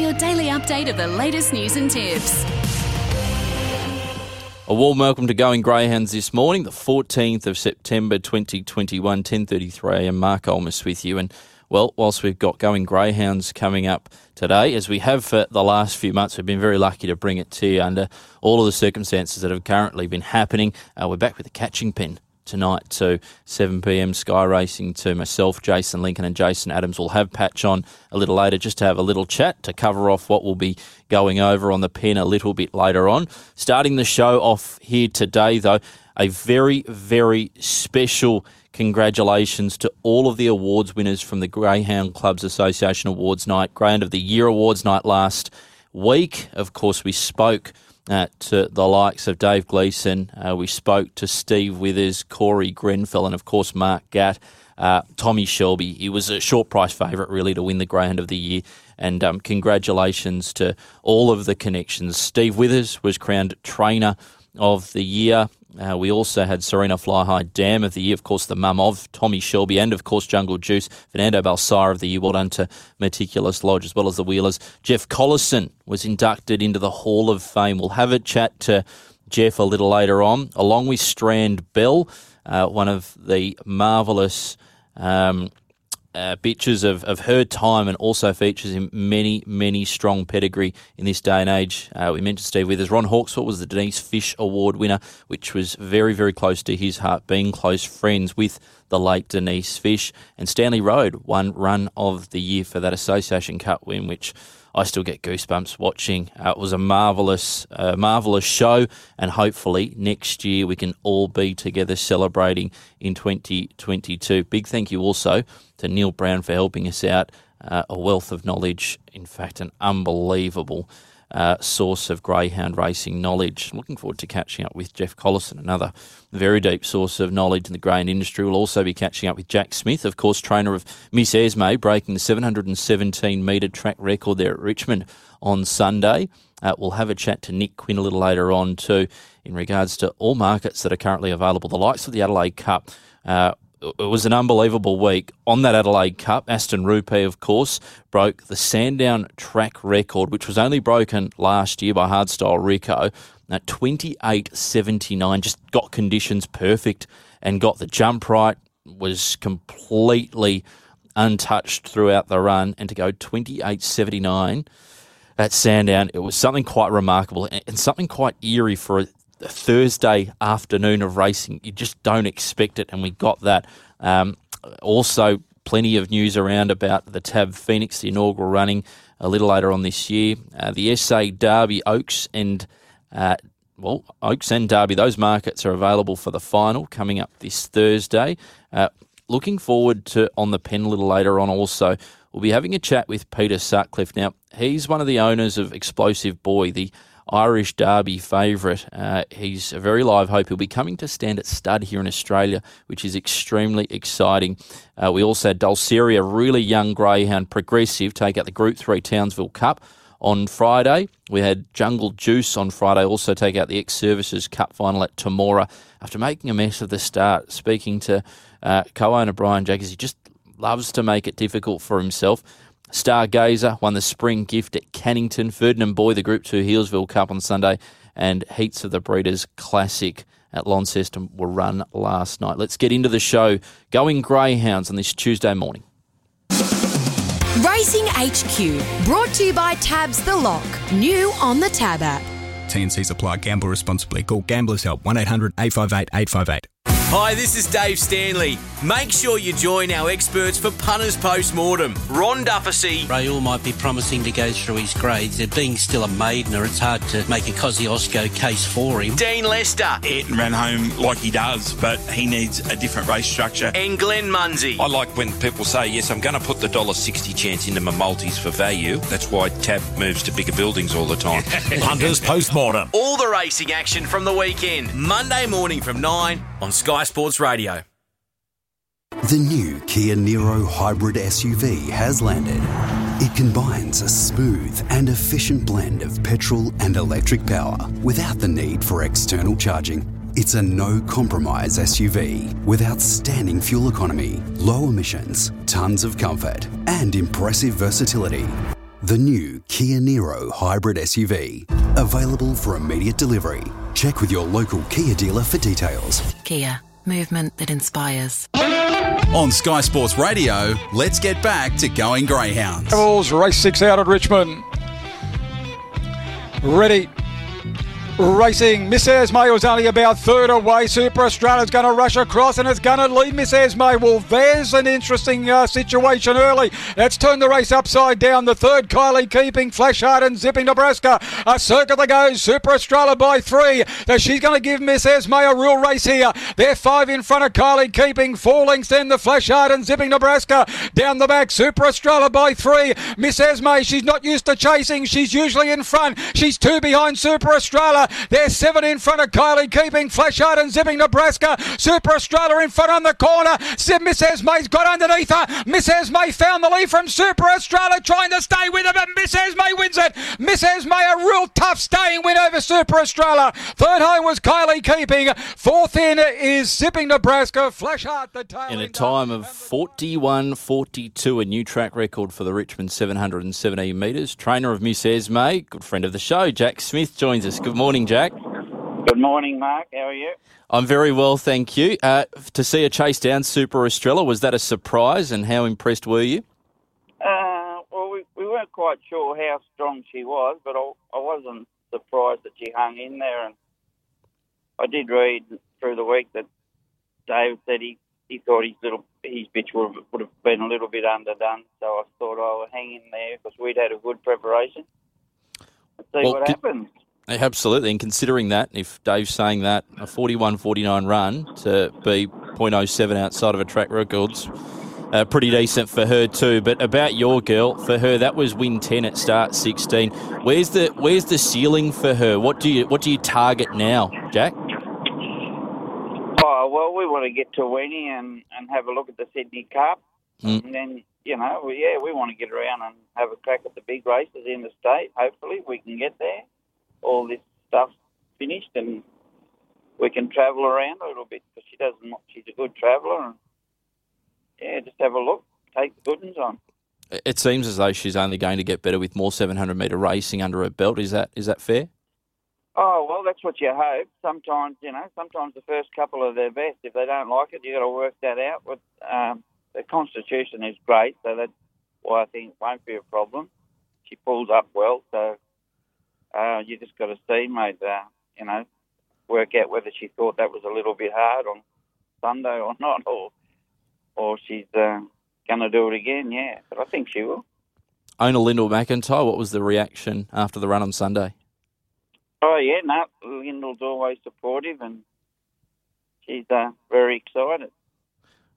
your daily update of the latest news and tips. A warm welcome to Going Greyhounds this morning, the 14th of September 2021, 10.33 am Mark Olmos with you. And, well, whilst we've got Going Greyhounds coming up today, as we have for the last few months, we've been very lucky to bring it to you under all of the circumstances that have currently been happening. Uh, we're back with the catching pen tonight to 7 p.m. Sky Racing to myself, Jason Lincoln, and Jason Adams. We'll have Patch on a little later just to have a little chat to cover off what we'll be going over on the pen a little bit later on. Starting the show off here today, though, a very, very special congratulations to all of the awards winners from the Greyhound Clubs Association Awards Night, Grand of the Year Awards Night last week. Of course, we spoke uh, to the likes of Dave Gleeson. Uh, we spoke to Steve Withers, Corey Grenfell, and of course Mark Gatt. Uh, Tommy Shelby. He was a short price favourite, really, to win the Greyhound of the Year. And um, congratulations to all of the connections. Steve Withers was crowned Trainer of the Year. Uh, we also had Serena Fly High Dam of the Year, of course, the mum of Tommy Shelby, and of course, Jungle Juice, Fernando Bale Sire of the Year. Well done to Meticulous Lodge, as well as the Wheelers. Jeff Collison was inducted into the Hall of Fame. We'll have a chat to Jeff a little later on, along with Strand Bell, uh, one of the marvellous. Um, uh, bitches of, of her time and also features in many, many strong pedigree in this day and age. Uh, we mentioned Steve Withers. Ron Hawksworth was the Denise Fish Award winner, which was very, very close to his heart, being close friends with the late Denise Fish. And Stanley Road won Run of the Year for that Association Cup win, which I still get goosebumps watching. Uh, it was a marvelous, uh, marvelous show, and hopefully next year we can all be together celebrating in 2022. Big thank you also to Neil Brown for helping us out. Uh, a wealth of knowledge, in fact, an unbelievable uh, source of greyhound racing knowledge. Looking forward to catching up with Jeff Collison, another very deep source of knowledge in the greyhound industry. We'll also be catching up with Jack Smith, of course, trainer of Miss Esme, breaking the 717 metre track record there at Richmond on Sunday. Uh, we'll have a chat to Nick Quinn a little later on, too, in regards to all markets that are currently available. The likes of the Adelaide Cup. Uh, it was an unbelievable week. On that Adelaide Cup, Aston Rupee, of course, broke the Sandown track record, which was only broken last year by Hardstyle Rico at 28.79. Just got conditions perfect and got the jump right, was completely untouched throughout the run, and to go 28.79 at Sandown, it was something quite remarkable and something quite eerie for Thursday afternoon of racing. You just don't expect it, and we got that. Um, also, plenty of news around about the Tab Phoenix, the inaugural running a little later on this year. Uh, the SA Derby Oaks and uh, well, Oaks and Derby, those markets are available for the final coming up this Thursday. Uh, looking forward to on the pen a little later on also. We'll be having a chat with Peter Sutcliffe. Now, he's one of the owners of Explosive Boy, the Irish Derby favourite. Uh, he's a very live hope. He'll be coming to stand at stud here in Australia, which is extremely exciting. Uh, we also had Dulceria, a really young greyhound progressive, take out the Group 3 Townsville Cup on Friday. We had Jungle Juice on Friday, also take out the X Services Cup final at Temora. after making a mess of the start. Speaking to uh, co owner Brian Jaggers, he just loves to make it difficult for himself. Stargazer won the spring gift at Cannington. Ferdinand Boy, the Group 2 Healesville Cup on Sunday. And Heats of the Breeders Classic at Launceston were run last night. Let's get into the show. Going Greyhounds on this Tuesday morning. Racing HQ, brought to you by Tabs the Lock, new on the Tab app. TNCs apply. Gamble responsibly. Call Gamblers Help 1 800 858 858. Hi, this is Dave Stanley. Make sure you join our experts for punters post mortem. Ron Dufficy. Ray All might be promising to go through his grades. It being still a maidener, it's hard to make a Kosciuszko case for him. Dean Lester. It ran home like he does, but he needs a different race structure. And Glen Munsie. I like when people say, yes, I'm going to put the $1.60 chance into my multis for value. That's why Tab moves to bigger buildings all the time. Punters post mortem. All the racing action from the weekend. Monday morning from 9 on Sky Sports Radio. The new Kia Niro hybrid SUV has landed. It combines a smooth and efficient blend of petrol and electric power without the need for external charging. It's a no compromise SUV with outstanding fuel economy, low emissions, tons of comfort, and impressive versatility. The new Kia Niro hybrid SUV. Available for immediate delivery. Check with your local Kia dealer for details. Kia, movement that inspires. On Sky Sports Radio, let's get back to going Greyhounds. Rebels race six out at Richmond. Ready. Racing, Miss Esme was only about third away. Super Australia's going to rush across and it's going to lead Miss Esme. Well, there's an interesting uh, situation early. Let's turn the race upside down. The third, Kylie keeping Flash Hard and zipping Nebraska. A circle to go. Super Australia by three. So she's going to give Miss Esme a real race here. They're five in front of Kylie keeping four lengths. Then the Flash Hard and zipping Nebraska down the back. Super Australia by three. Miss Esme, she's not used to chasing. She's usually in front. She's two behind Super Australia. There's seven in front of Kylie, keeping Flashard and zipping Nebraska. Super Australia in front on the corner. Miss Esme's got underneath her. Miss Esme found the lead from Super Australia, trying to stay with her, but Miss Esme wins it. Miss Esme, a real tough staying win over Super Australia. Third home was Kylie keeping. Fourth in is zipping Nebraska. Flashheart the tail. In a time of 41 42, a new track record for the Richmond 717 metres. Trainer of Miss Esme, good friend of the show, Jack Smith, joins us. Good morning, Jack. Good morning, Mark. How are you? I'm very well, thank you. Uh, to see a chase down Super Estrella, was that a surprise and how impressed were you? Uh, well, we, we weren't quite sure how strong she was, but I, I wasn't surprised that she hung in there. And I did read through the week that Dave said he, he thought his little his bitch would have, would have been a little bit underdone. So I thought I would hang in there because we'd had a good preparation. Let's see Well, what happens. Absolutely, and considering that, if Dave's saying that a 41-49 run to be .07 outside of a track record's uh, pretty decent for her too. But about your girl, for her that was win 10 at start 16. Where's the where's the ceiling for her? What do you what do you target now, Jack? Oh well, we want to get to Wenty and, and have a look at the Sydney Cup, Mm. and then you know, yeah, we want to get around and have a crack at the big races in the state. Hopefully, we can get there. All this stuff finished, and we can travel around a little bit because she doesn't. She's a good traveller, and yeah, just have a look, take the good ones on. It seems as though she's only going to get better with more 700 metre racing under her belt. Is that is that fair? Oh well, that's what you hope. Sometimes you know, sometimes the first couple are their best. If they don't like it, you got to work that out. But um, the constitution is great, so that's why I think it won't be a problem. She pulls up well, so uh, you just got to see, mate. Uh, you know, work out whether she thought that was a little bit hard on Sunday or not, or or she's uh, going to do it again. Yeah, but I think she will. Owner Lyndall McIntyre, what was the reaction after the run on Sunday? Oh yeah, no, Lyndall's always supportive, and she's uh, very excited.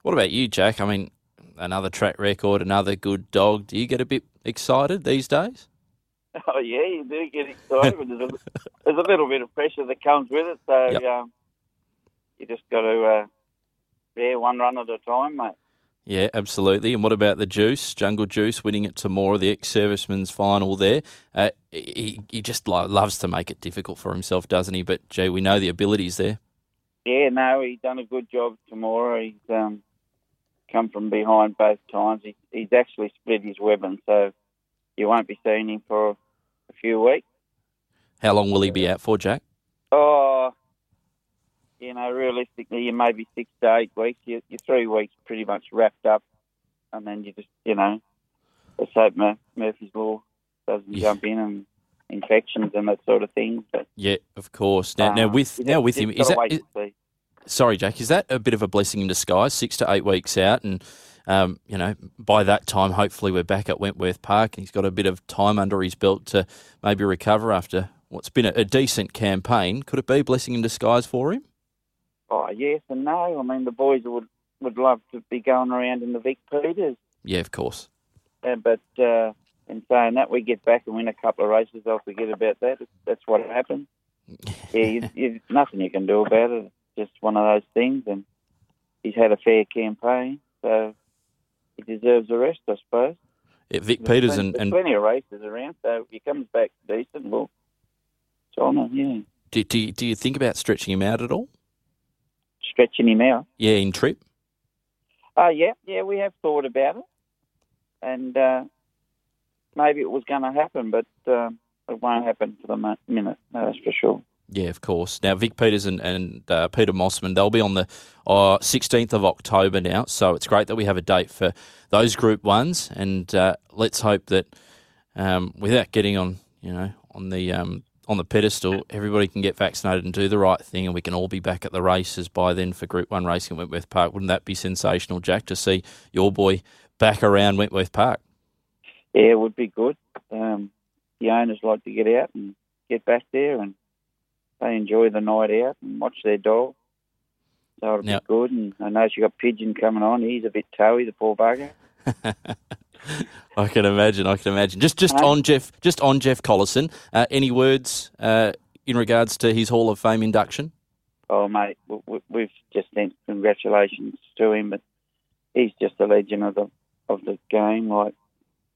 What about you, Jack? I mean, another track record, another good dog. Do you get a bit excited these days? Oh yeah, you do get excited. but there's, a, there's a little bit of pressure that comes with it, so Yep. um, you just got to, uh, yeah, one run at a time, mate. Yeah, absolutely. And what about the Juice, Jungle Juice, winning it tomorrow, the ex-serviceman's final there? Uh, he, he just lo- loves to make it difficult for himself, doesn't he? But, gee, we know the abilities there. Yeah, no, he's done a good job tomorrow. He's um, come from behind both times. He, he's actually split his webbing, so you won't be seeing him for a few weeks. How long will he be out for, Jack? Oh, you know, realistically, you maybe six to eight weeks. You, you're three weeks pretty much wrapped up, and then you just, you know, let's hope Mur- Murphy's Law doesn't jump in and infections and that sort of thing. But Yeah, of course. Now, now uh, with now with him, is that is, sorry, Jack? Is that a bit of a blessing in disguise? Six to eight weeks out, and um, you know, by that time, hopefully, we're back at Wentworth Park, and he's got a bit of time under his belt to maybe recover after what's been a, a decent campaign. Could it be a blessing in disguise for him? Oh yes and no. I mean, the boys would would love to be going around in the Vic Peters, Yeah, of course. uh, but uh, in saying that, we get back and win a couple of races. They'll forget about that. That's what happens. Yeah, you, you, nothing you can do about it. It's just one of those things, and he's had a fair campaign, so he deserves a rest, I suppose. Yeah, Vic There's Peters plenty, and, there's and plenty of races around, so if he comes back decent, well, it's on him, yeah. do, do, you, do you think about stretching him out at all? Stretching him out. Yeah, in trip. Oh, yeah, yeah, we have thought about it. And, uh, maybe it was going to happen, but um, it won't happen for the minute. No, that's for sure. Yeah, of course. Now, Vic Peters and, and uh, Peter Mossman, they'll be on the uh, 16th of October now. So it's great that we have a date for those Group Ones, and uh, let's hope that um, without getting on, you know, on the um, on the pedestal, everybody can get vaccinated and do the right thing, and we can all be back at the races by then for Group One racing at Wentworth Park. Wouldn't that be sensational, Jack, to see your boy back around Wentworth Park? Yeah, it would be good. Um, the owners like to get out and get back there, and they enjoy the night out and watch their dog. So it'll be good. And I know she got Pigeon coming on. He's a bit toey, the poor bugger. I can imagine. I can imagine. Just, just on Jeff, just on Jeff Collison. Uh, any words uh, in regards to his Hall of Fame induction? Oh, mate, we've just sent congratulations to him, but he's just a legend of the of the game. Like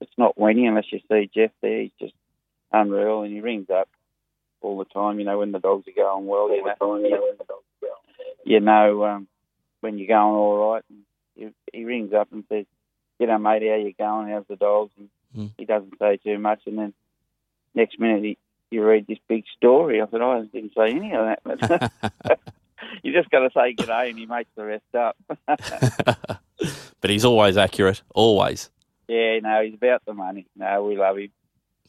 it's not winning unless you see Jeff there. He's just unreal, and he rings up all the time. You know when the dogs are going well. You know, you know um, when you're going all right. And he, he rings up and says, you know, mate, how you going? How's the dogs? And mm. he doesn't say too much. And then next minute, he, you read this big story. I said, oh, I didn't say any of that. But you just got to say g'day, and he makes the rest up. but he's always accurate, always. Yeah, no, he's about the money. No, we love him.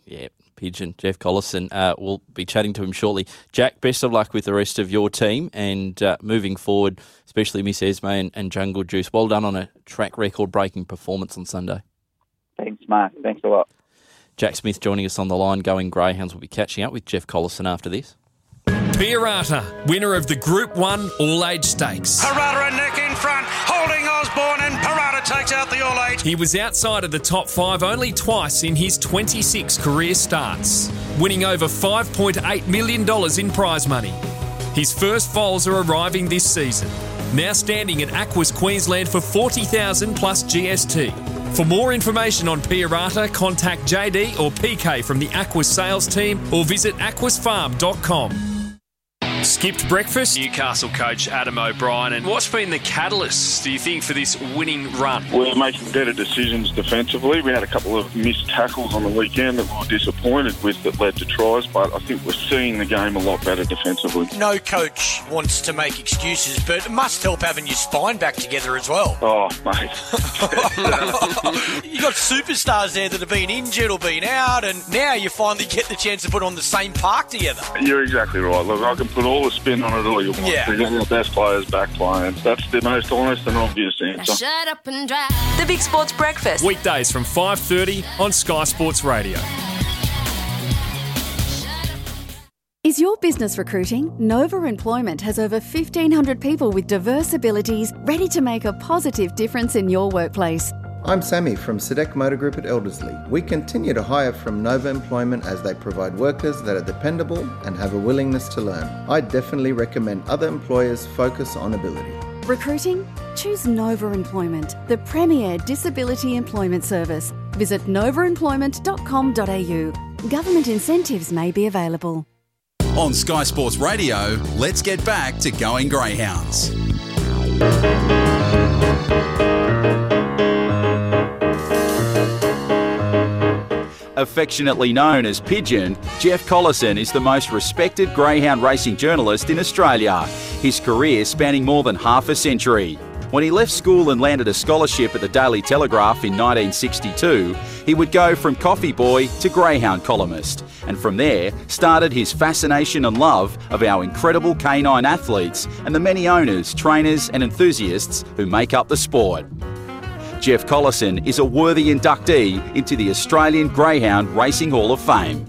Yeah, Pigeon, Jeff Collison. Uh, we'll be chatting to him shortly. Jack, best of luck with the rest of your team and uh, moving forward, especially Miss Esme and, and, Jungle Juice. Well done on a track record breaking performance on Sunday. Thanks, Mark. Thanks a lot. Jack Smith joining us on the line, going Greyhounds. We'll be catching up with Jeff Collison after this. Pierata, winner of the Group 1 All Age Stakes. Pierata and neck in front, He was outside of the top five only twice in his 26 career starts, winning over $5.8 million in prize money. His first foals are arriving this season, now standing at Aquis Queensland for 40,000 plus GST. For more information on Pierata, contact JD or PK from the Aquis sales team or visit aquisfarm.com. Skipped breakfast. Newcastle coach Adam O'Brien. And what's been the catalyst, do you think, for this winning run? We're making better decisions defensively. We had a couple of missed tackles on the weekend that we were disappointed with that led to tries, but I think we're seeing the game a lot better defensively. No coach wants to make excuses, but it must help having your spine back together as well. Oh, mate. You've got superstars there that have been injured or been out, and now you finally get the chance to put on the same park together. You're exactly right. Look, I can put all the spin on it all you want. Yeah. You got the best players back playing. That's the most honest and obvious answer. shut up and drive. The Big Sports Breakfast. Weekdays from 5.30 on Sky Sports Radio. Is your business recruiting? Nova Employment has over 1,500 people with diverse abilities ready to make a positive difference in your workplace. I'm Sammy from Sedek Motor Group at Elderslie. We continue to hire from Nova Employment as they provide workers that are dependable and have a willingness to learn. I definitely recommend other employers focus on ability. Recruiting? Choose Nova Employment, the premier disability employment service. Visit novaemployment.com.au. Government incentives may be available. On Sky Sports Radio, let's get back to going Greyhounds. Affectionately known as Pigeon, Jeff Collison is the most respected greyhound racing journalist in Australia, his career spanning more than half a century. When he left school and landed a scholarship at the Daily Telegraph in 1962, he would go from coffee boy to greyhound columnist, and from there started his fascination and love of our incredible canine athletes and the many owners, trainers, and enthusiasts who make up the sport. Jeff Collison is a worthy inductee into the Australian Greyhound Racing Hall of Fame.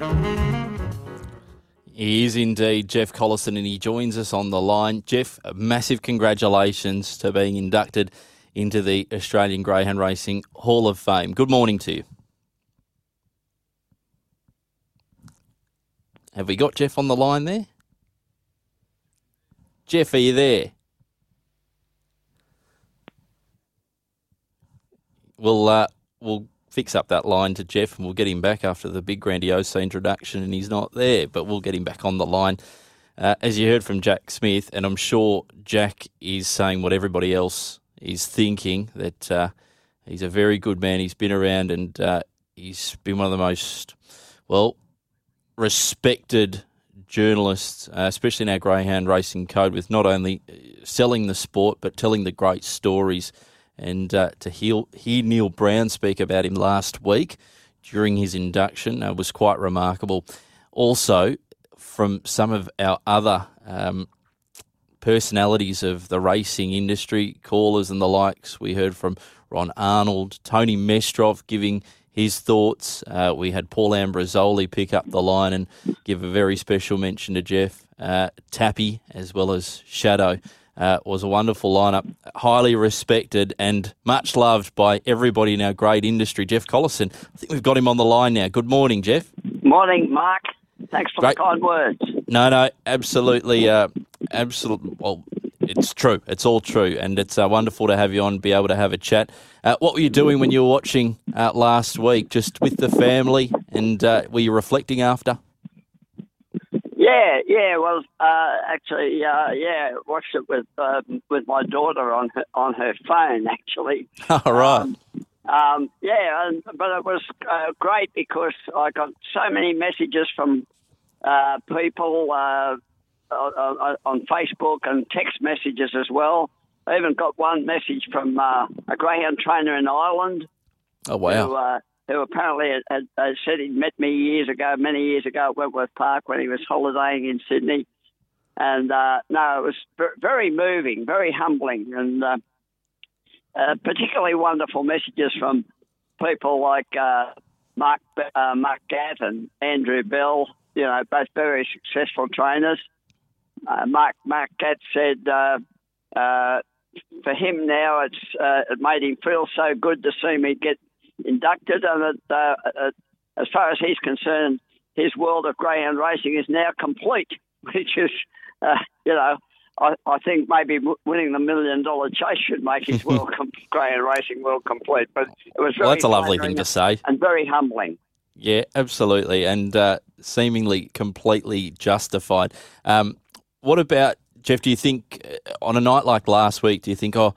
He is indeed Jeff Collison, and he joins us on the line. Jeff, massive congratulations to being inducted into the Australian Greyhound Racing Hall of Fame. Good morning to you. Have we got Jeff on the line there? Jeff, are you there? We'll uh, we'll fix up that line to Jeff and we'll get him back after the big grandiose introduction and he's not there, but we'll get him back on the line. Uh, as you heard from Jack Smith, and I'm sure Jack is saying what everybody else is thinking that uh, he's a very good man. He's been around and uh, he's been one of the most, well, respected journalists, uh, especially in our greyhound racing code, with not only uh, selling the sport but telling the great stories. And uh, to hear, hear Neil Brown speak about him last week during his induction uh, was quite remarkable. Also, from some of our other um, personalities of the racing industry, callers and the likes, we heard from Ron Arnold, Tony Mestrov giving his thoughts. Uh, we had Paul Ambrosoli pick up the line and give a very special mention to Jeff uh, Tappy as well as Shadow. Uh, was a wonderful lineup, highly respected and much loved by everybody in our great industry. Jeff Collison, I think we've got him on the line now. Good morning, Jeff. Morning, Mark. Thanks for Great. the kind words. No, no, absolutely, uh, absolutely. Well, it's true. It's all true, and it's uh, wonderful to have you on, be able to have a chat. Uh, what were you doing when you were watching uh, last week? Just with the family, and uh, were you reflecting after? Yeah, yeah. Well, uh, actually, uh, yeah, watched it with um, with my daughter on her, on her phone. Actually, All right. um, yeah, and, but it was uh, great because I got so many messages from uh, people uh, on, on Facebook and text messages as well. I even got one message from uh, a greyhound trainer in Ireland oh wow. Who, apparently had, said he'd met me years ago, many years ago at Wentworth Park when he was holidaying in Sydney. And uh, no, it was ver- very moving, very humbling, and uh, uh, particularly wonderful messages from people like uh, Mark uh, Mark Gatt and Andrew Bell. You know, both very successful trainers. Uh, Mark Mark Gatt said for him now, it's it made him feel so good to see me get inducted, and uh, uh, as far as he's concerned, his world of greyhound racing is now complete, which is, uh, you know. I, I think maybe winning the million dollar chase should make his world com- greyhound racing world complete. But it was Well, that's a lovely thing to say. and very humbling. Yeah, absolutely, and uh, seemingly completely justified. Um, what about Jeff? Do you think uh, on a night like last week, do you think, oh,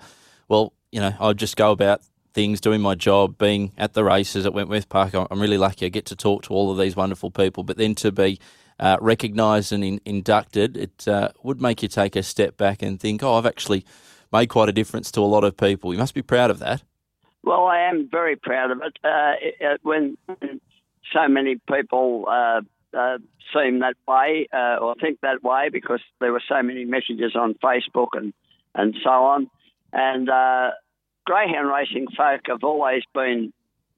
well, you know, I'll just go about things, doing my job, being at the races at Wentworth Park. I'm really lucky I get to talk to all of these wonderful people, but then to be uh, recognised and in, inducted, it uh, would make you take a step back and think, oh, I've actually made quite a difference to a lot of people. You must be proud of that. Well, I am very proud of it. Uh, it, it when so many people uh, uh, seem that way uh, or think that way because there were so many messages on Facebook and, and so on. And greyhound racing folk have always been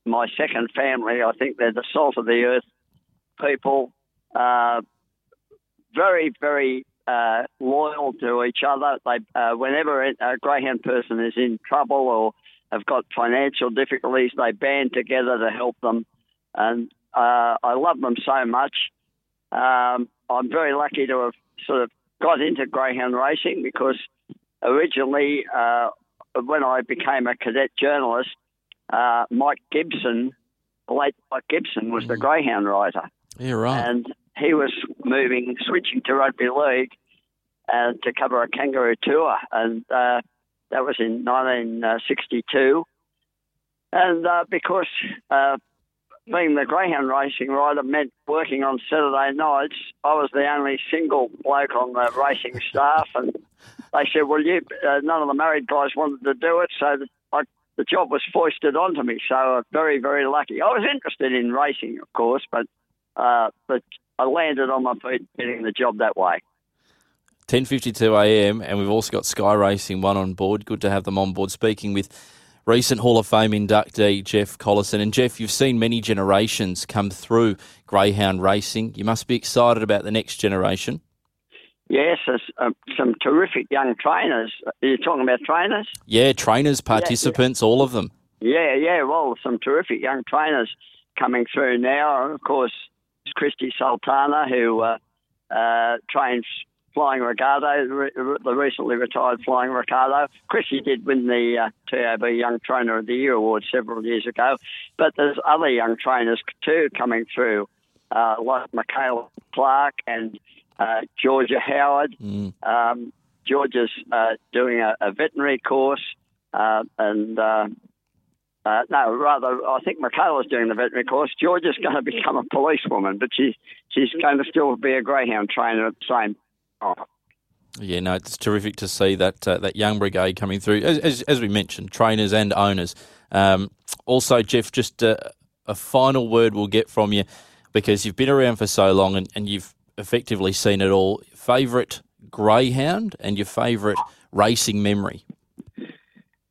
my second family. I think they're the salt of the earth people. Uh, very, very uh, loyal to each other. They, uh, whenever a greyhound person is in trouble or have got financial difficulties, they band together to help them, and uh, I love them so much. Um, I'm very lucky to have sort of got into greyhound racing because originally, uh, when I became a cadet journalist, uh, Mike Gibson, the late Mike Gibson, was the greyhound writer Yeah, right. and he was moving, switching to rugby league uh, to cover a kangaroo tour, and uh, that was in 1962. And uh, because uh, being the greyhound racing rider meant working on Saturday nights, I was the only single bloke on the racing staff, and they said, "Well, you uh, none of the married guys wanted to do it, so the, I, the job was foisted onto me." So I'm very, very lucky. I was interested in racing, of course, but uh, but I landed on my feet getting the job that way. 10:52 a.m. and we've also got Sky Racing one on board. Good to have them on board. Speaking with recent Hall of Fame inductee Jeff Collison, and Jeff, you've seen many generations come through greyhound racing. You must be excited about the next generation. Yes, there's uh, some terrific young trainers. Are you talking about trainers? Yeah, trainers, participants, all of them. Yeah, yeah. Well, some terrific young trainers coming through now. Of course, Christy Sultana, who uh, uh, trains Flying Ricardo, re- the recently retired Flying Ricardo. Christy did win the uh, TAB Young Trainer of the Year award several years ago, but there's other young trainers too coming through, uh, like Michaela Clark and uh, Georgia Howard. Um, Georgia's uh, doing a, a veterinary course, uh, and uh, uh, no, rather, I think Michaela's doing the veterinary course. George is going to become a policewoman, but she, she's going to still be a greyhound trainer at the same time. Yeah, no, it's terrific to see that uh, that young brigade coming through. As, as, as we mentioned, trainers and owners. Um, also, Jeff, just a, a, final word we'll get from you because you've been around for so long and, and you've effectively seen it all. Favourite greyhound and your favourite racing memory?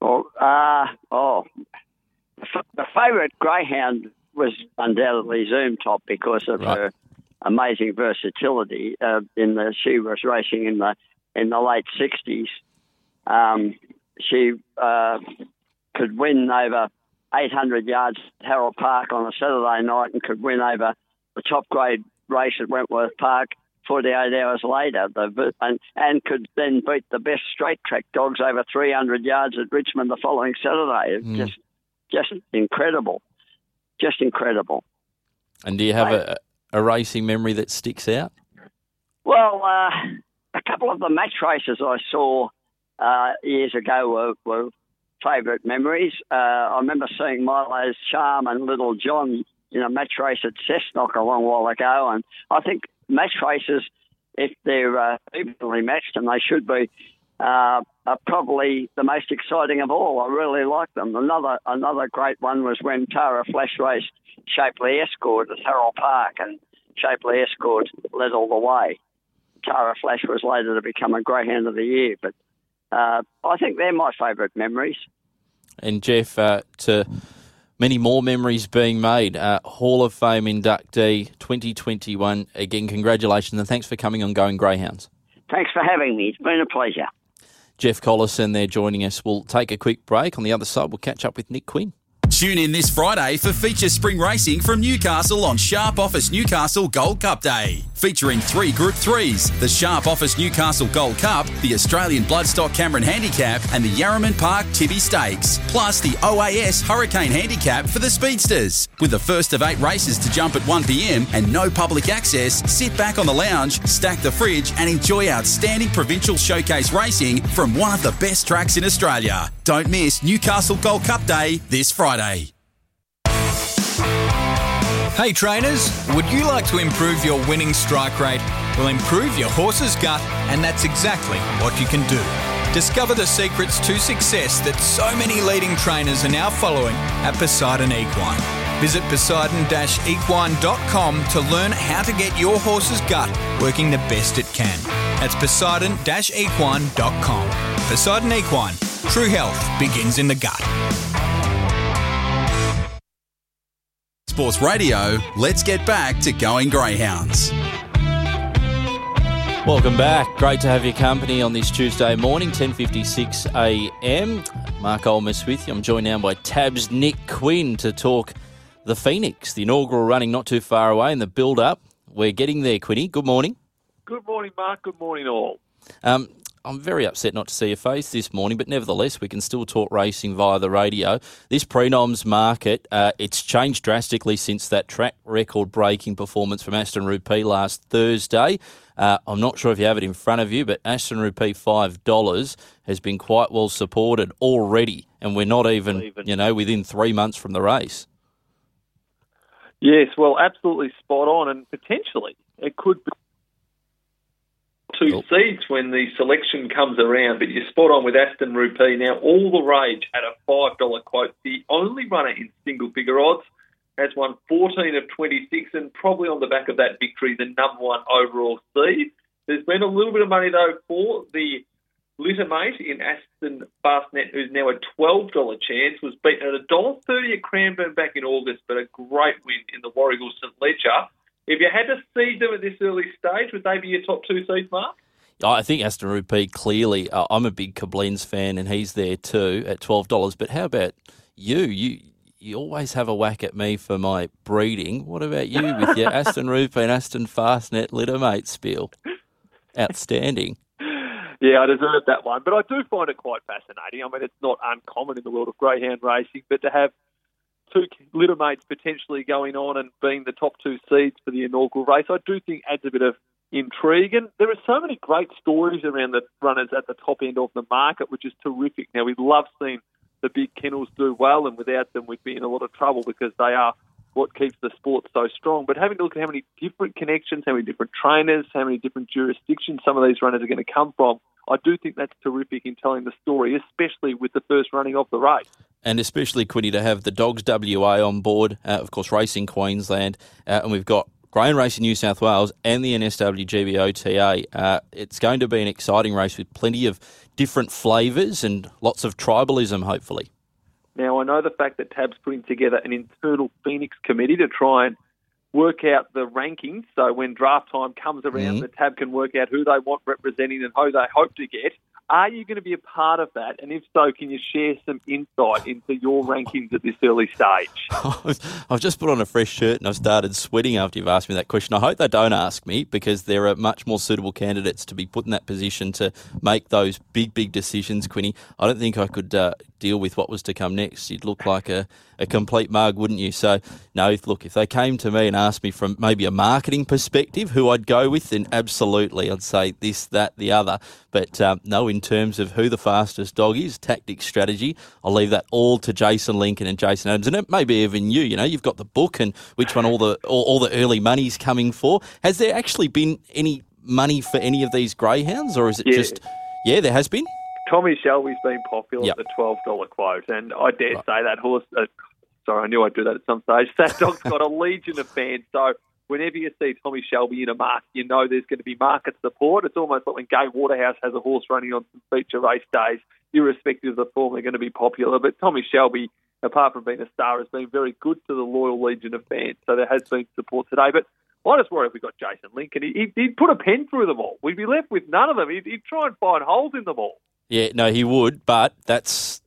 Well, uh, oh, the favourite greyhound was undoubtedly Zoom Top because of right. her amazing versatility. Uh, in the she was racing in the in the late sixties. Um, she uh, could win over 800 yards at Harold Park on a Saturday night and could win over the top grade race at Wentworth Park 48 hours later, the, and, and could then beat the best straight track dogs over 300 yards at Richmond the following Saturday. Mm. Just, just incredible, just incredible. And do you have a, a racing memory that sticks out? Well, uh, a couple of the match races I saw uh, years ago were, were favourite memories. Uh, I remember seeing Milo's Charm and Little John in a match race at Cessnock a long while ago, and I think match races, if they're uh, evenly matched, and they should be, uh, are probably the most exciting of all. I really like them. Another another great one was when Tara Flash raced Shapely Escort at Harold Park, and Shapely Escort led all the way. Tara Flash was later to become a Greyhound of the Year, but uh, I think they're my favourite memories. And Jeff, uh, to many more memories being made. Uh, Hall of Fame inductee 2021. Again, congratulations and thanks for coming on Going Greyhounds. Thanks for having me. It's been a pleasure. Jeff Collison there joining us. We'll take a quick break. On the other side, we'll catch up with Nick Quinn. Tune in this Friday for feature spring racing from Newcastle on Sharp Office Newcastle Gold Cup Day. Featuring three Group 3s the Sharp Office Newcastle Gold Cup, the Australian Bloodstock Cameron Handicap, and the Yarraman Park Tibbie Stakes. Plus the OAS Hurricane Handicap for the Speedsters. With the first of eight races to jump at 1pm and no public access, sit back on the lounge, stack the fridge, and enjoy outstanding provincial showcase racing from one of the best tracks in Australia. Don't miss Newcastle Gold Cup Day this Friday. Hey trainers, would you like to improve your winning strike rate? Well, improve your horse's gut, and that's exactly what you can do. Discover the secrets to success that so many leading trainers are now following at Poseidon Equine. Visit poseidon-equine.com to learn how to get your horse's gut working the best it can. That's poseidon-equine.com. Poseidon Equine. True health begins in the gut. Sports Radio, let's get back to going Greyhounds. Welcome back. Great to have your company on this Tuesday morning, 10.56 a.m. Mark Olmos with you. I'm joined now by Tab's Nick Quinn to talk the Phoenix, the inaugural running not too far away and the build-up. We're getting there, Quinny. Good morning. Good morning, Mark. Good morning, all. Um, I'm very upset not to see your face this morning, but nevertheless, we can still talk racing via the radio. This prenoms market, uh, it's changed drastically since that track record breaking performance from Aston Rupee last Thursday. Uh, I'm not sure if you have it in front of you, but Aston Rupee $5 has been quite well supported already, and we're not even, even, you know, within three months from the race. Yes, well, absolutely spot on, and potentially it could be two cool. seeds when the selection comes around, but you're spot on with Aston Rupee. Now, all the rage at a $5 quote. The only runner in single figure odds has won 14 of 26, and probably on the back of that victory, the number one overall seed. There's been a little bit of money, though, for the Littermate in Aston Fastnet, who's now a $12 chance, was beaten at $1.30 at Cranbourne back in August, but a great win in the Warragul St Leger. If you had to seed them at this early stage, would they be your top two seeds, Mark? I think Aston Rupee clearly. Uh, I'm a big Koblenz fan, and he's there too at twelve dollars. But how about you? You you always have a whack at me for my breeding. What about you with your Aston Rupee and Aston Fastnet littermate spiel? Outstanding. Yeah, I deserve that one, but I do find it quite fascinating. I mean, it's not uncommon in the world of greyhound racing, but to have two littermates potentially going on and being the top two seeds for the inaugural race, I do think adds a bit of intrigue. And there are so many great stories around the runners at the top end of the market, which is terrific. Now, we love seeing the big kennels do well, and without them, we'd be in a lot of trouble because they are what keeps the sport so strong. But having to look at how many different connections, how many different trainers, how many different jurisdictions some of these runners are going to come from, I do think that's terrific in telling the story, especially with the first running of the race. And especially, Quinny, to have the Dogs WA on board, uh, of course, Racing Queensland, uh, and we've got Grain Racing New South Wales and the NSW GBOTA. Uh, it's going to be an exciting race with plenty of different flavours and lots of tribalism, hopefully. Now, I know the fact that TAB's putting together an internal Phoenix committee to try and work out the rankings. So when draft time comes around, Mhm. the TAB can work out who they want representing and who they hope to get. Are you going to be a part of that? And if so, can you share some insight into your rankings at this early stage? I've just put on a fresh shirt and I've started sweating after you've asked me that question. I hope they don't ask me because there are much more suitable candidates to be put in that position to make those big, big decisions, Quinny. I don't think I could uh, deal with what was to come next. You'd look like a, a complete mug, wouldn't you? So, no, if, look, if they came to me and asked me from maybe a marketing perspective who I'd go with, then absolutely I'd say this, that, the other. But um, no, in terms of who the fastest dog is, tactics, strategy, I'll leave that all to Jason Lincoln and Jason Adams, and maybe even you. You know, you've got the book and which one all the all, all the early money's coming for. Has there actually been any money for any of these greyhounds, or is it Yeah. just yeah, there has been. Tommy Shelby's been popular Yep. at the twelve dollar quote, and I dare say that horse. Uh, sorry, I knew I'd do that at some stage. That dog's got a legion of fans. So whenever you see Tommy Shelby in a market, you know there's going to be market support. It's almost like when Gay Waterhouse has a horse running on some feature race days, irrespective of the form, they're going to be popular. But Tommy Shelby, apart from being a star, has been very good to the loyal legion of fans. So there has been support today, but. I just worry if we got Jason Lincoln. He, he'd, he'd put a pen through them all. We'd be left with none of them. He'd, he'd try and find holes in them all. Yeah, no, he would, but that's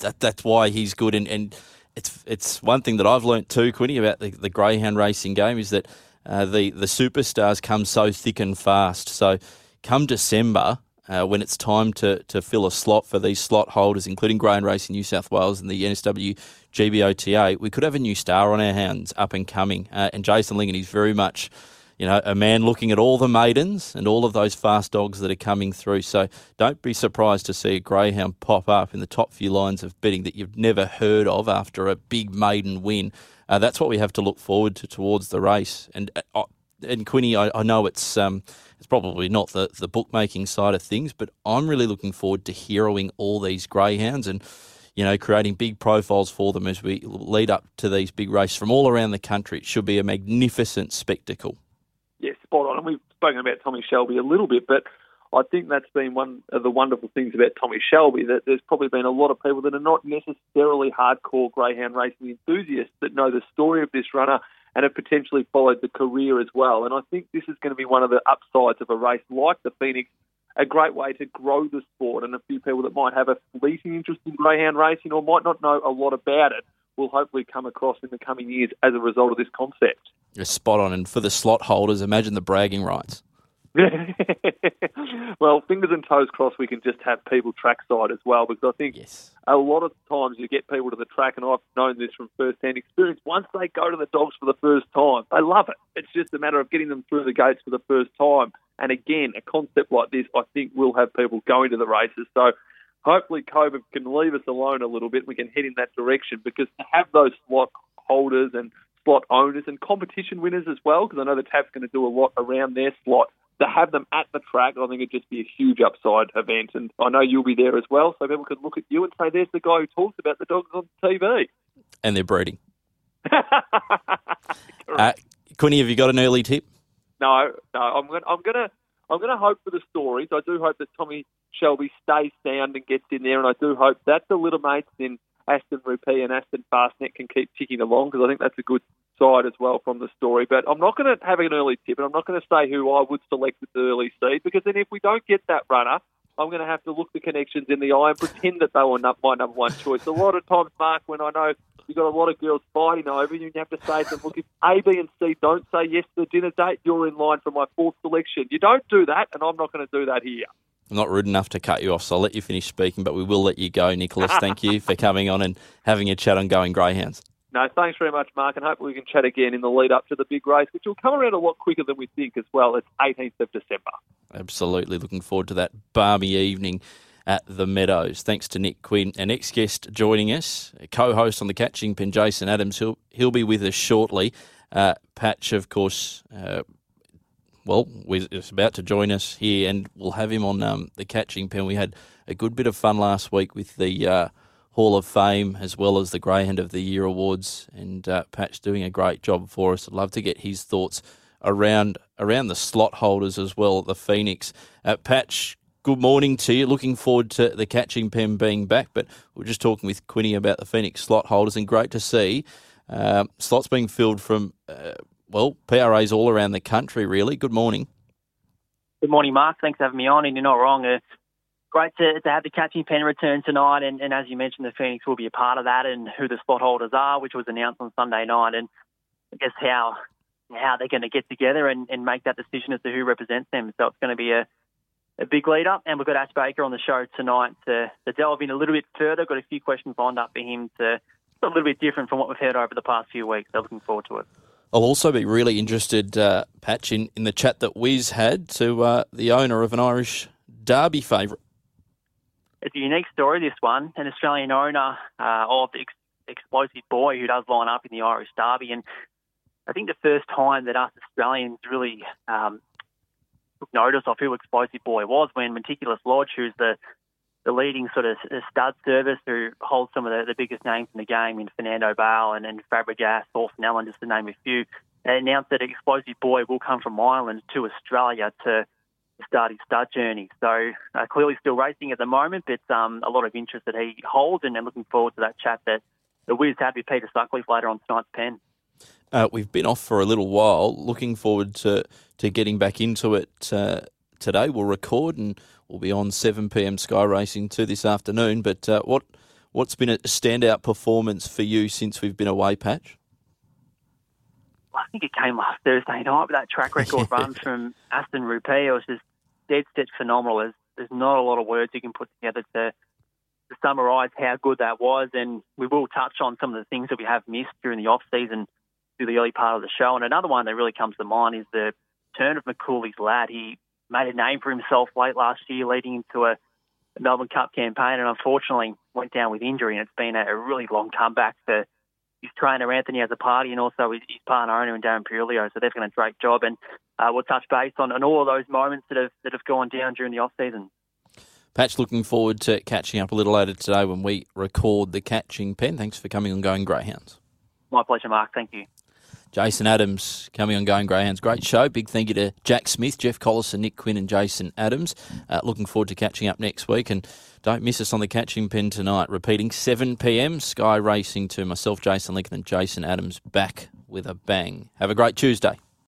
that, that's why he's good. And, and it's it's one thing that I've learnt too, Quinny, about the, the greyhound racing game is that uh, the the superstars come so thick and fast. So come December. Uh, when it's time to, to fill a slot for these slot holders, including Grain Racing New South Wales and the NSW GBOTA, we could have a new star on our hands up and coming. Uh, and Jason Lincoln is very much you know, a man looking at all the maidens and all of those fast dogs that are coming through. So don't be surprised to see a greyhound pop up in the top few lines of betting that you've never heard of after a big maiden win. Uh, that's what we have to look forward to towards the race. And uh, and Quinny, I, I know it's um, it's probably not the the bookmaking side of things, but I'm really looking forward to heroing all these greyhounds and you know, creating big profiles for them as we lead up to these big races from all around the country. It should be a magnificent spectacle. Yeah, spot on. And we've spoken about Tommy Shelby a little bit, but I think that's been one of the wonderful things about Tommy Shelby that there's probably been a lot of people that are not necessarily hardcore greyhound racing enthusiasts that know the story of this runner and have potentially followed the career as well. And I think this is going to be one of the upsides of a race like the Phoenix, a great way to grow the sport. And a few people that might have a fleeting interest in greyhound racing or might not know a lot about it will hopefully come across in the coming years as a result of this concept. You're spot on. And for the slot holders, imagine the bragging rights. well, fingers and toes crossed, we can just have people trackside as well because I think a lot of times you get people to the track, and I've known this from first-hand experience. Once they go to the dogs for the first time, they love it. It's just a matter of getting them through the gates for the first time. And again, a concept like this, I think, will have people going to the races. So hopefully, COVID can leave us alone a little bit. We can head in that direction because to have those slot holders and slot owners and competition winners as well, because I know the TAB's going to do a lot around their slot. To have them at the track, I think it'd just be a huge upside event. And I know you'll be there as well, so people can look at you and say, there's the guy who talks about the dogs on TV. And they're breeding. uh, Quinny, have you got an early tip? No, no, I'm going. I'm going to. I'm going to hope for the stories. I do hope that Tommy Shelby stays sound and gets in there, and I do hope that the littermates in Aston Rupee and Aston Fastnet can keep ticking along because I think that's a good side as well from the story. But I'm not going to have an early tip, and I'm not going to say who I would select with the early seed because then if we don't get that runner, I'm going to have to look the connections in the eye and pretend that they were not my number one choice. A lot of times, Mark, when I know you've got a lot of girls fighting over you, and you have to say to them, look, if A, B, and C don't say yes to the dinner date, you're in line for my fourth selection. You don't do that, and I'm not going to do that here. I'm not rude enough to cut you off, so I'll let you finish speaking, but we will let you go, Nicholas. Thank you for coming on and having a chat on Going Greyhounds. No, thanks very much, Mark, and hopefully we can chat again in the lead up to the big race, which will come around a lot quicker than we think as well. It's 18th of December. Absolutely looking forward to that balmy evening at the Meadows. Thanks to Nick Quinn. Our next guest joining us, co-host on the Catching Pen, Jason Adams. He'll he'll be with us shortly. Uh, Patch, of course. Uh, well, is about to join us here, and we'll have him on um, the catching pen. We had a good bit of fun last week with the uh, Hall of Fame as well as the Greyhound of the Year awards, and uh, Patch doing a great job for us. I'd love to get his thoughts around around the slot holders as well at the Phoenix. Uh, Patch, good morning to you. Looking forward to the catching pen being back, but we're just talking with Quinny about the Phoenix slot holders, and great to see uh, slots being filled from uh, well PRAs all around the country. Really, good morning. Good morning, Mark. Thanks for having me on. And you're not wrong. Uh, great to, to have the catching pen return tonight. And, and as you mentioned, the Phoenix will be a part of that and who the spot holders are, which was announced on Sunday night. And I guess how how they're going to get together and, and make that decision as to who represents them. So it's going to be a, a big lead up. And we've got Ash Baker on the show tonight to, to delve in a little bit further. Got a few questions lined up for him to a little bit different from what we've heard over the past few weeks. So looking forward to it. I'll also be really interested, uh, Patch, in, in the chat that Wiz had to uh, the owner of an Irish Derby favourite. It's a unique story, this one. An Australian owner uh, of the ex- explosive boy who does line up in the Irish Derby. And I think the first time that us Australians really um, took notice of who Explosive Boy was when Meticulous Lodge, who's the the leading sort of stud service who holds some of the, the biggest names in the game in Fernando Bale and, and Fabregas, Orson Allen, just to name a few, announced that Explosive Boy will come from Ireland to Australia to start his stud journey. So uh, clearly still racing at the moment, but um, a lot of interest that he holds and, and looking forward to that chat that the Wiz had with Peter Sutcliffe later on tonight's pen. Uh, we've been off for a little while. Looking forward to, to getting back into it uh, today. We'll record and we'll be on 7 p.m. Sky Racing 2 this afternoon. But uh, what what's been a standout performance for you since we've been away, Patch? I think it came last Thursday night with that track record run from Aston Rupee. It was just dead phenomenal. There's, there's not a lot of words you can put together to to summarise how good that was, and we will touch on some of the things that we have missed during the off season through the early part of the show. And another one that really comes to mind is the turn of McCooley's lad. He made a name for himself late last year, leading into a, a Melbourne Cup campaign, and unfortunately went down with injury. And it's been a, a really long comeback for his trainer Anthony Azzopardi, and also his, his partner owner and Darren Purlio. So they've done a great job, and uh, we'll touch base on, on all of those moments that have that have gone down during the off season. Patch, looking forward to catching up a little later today when we record the catching pen. Thanks for coming on Going Greyhounds. My pleasure, Mark. Thank you. Jason Adams coming on Going Greyhounds. Great show. Big thank you to Jack Smith, Jeff Collison, Nick Quinn, and Jason Adams. Uh, looking forward to catching up next week. And don't miss us on the catching pen tonight. Repeating 7 p.m. Sky Racing 2 myself, Jason Lincoln, and Jason Adams back with a bang. Have a great Tuesday.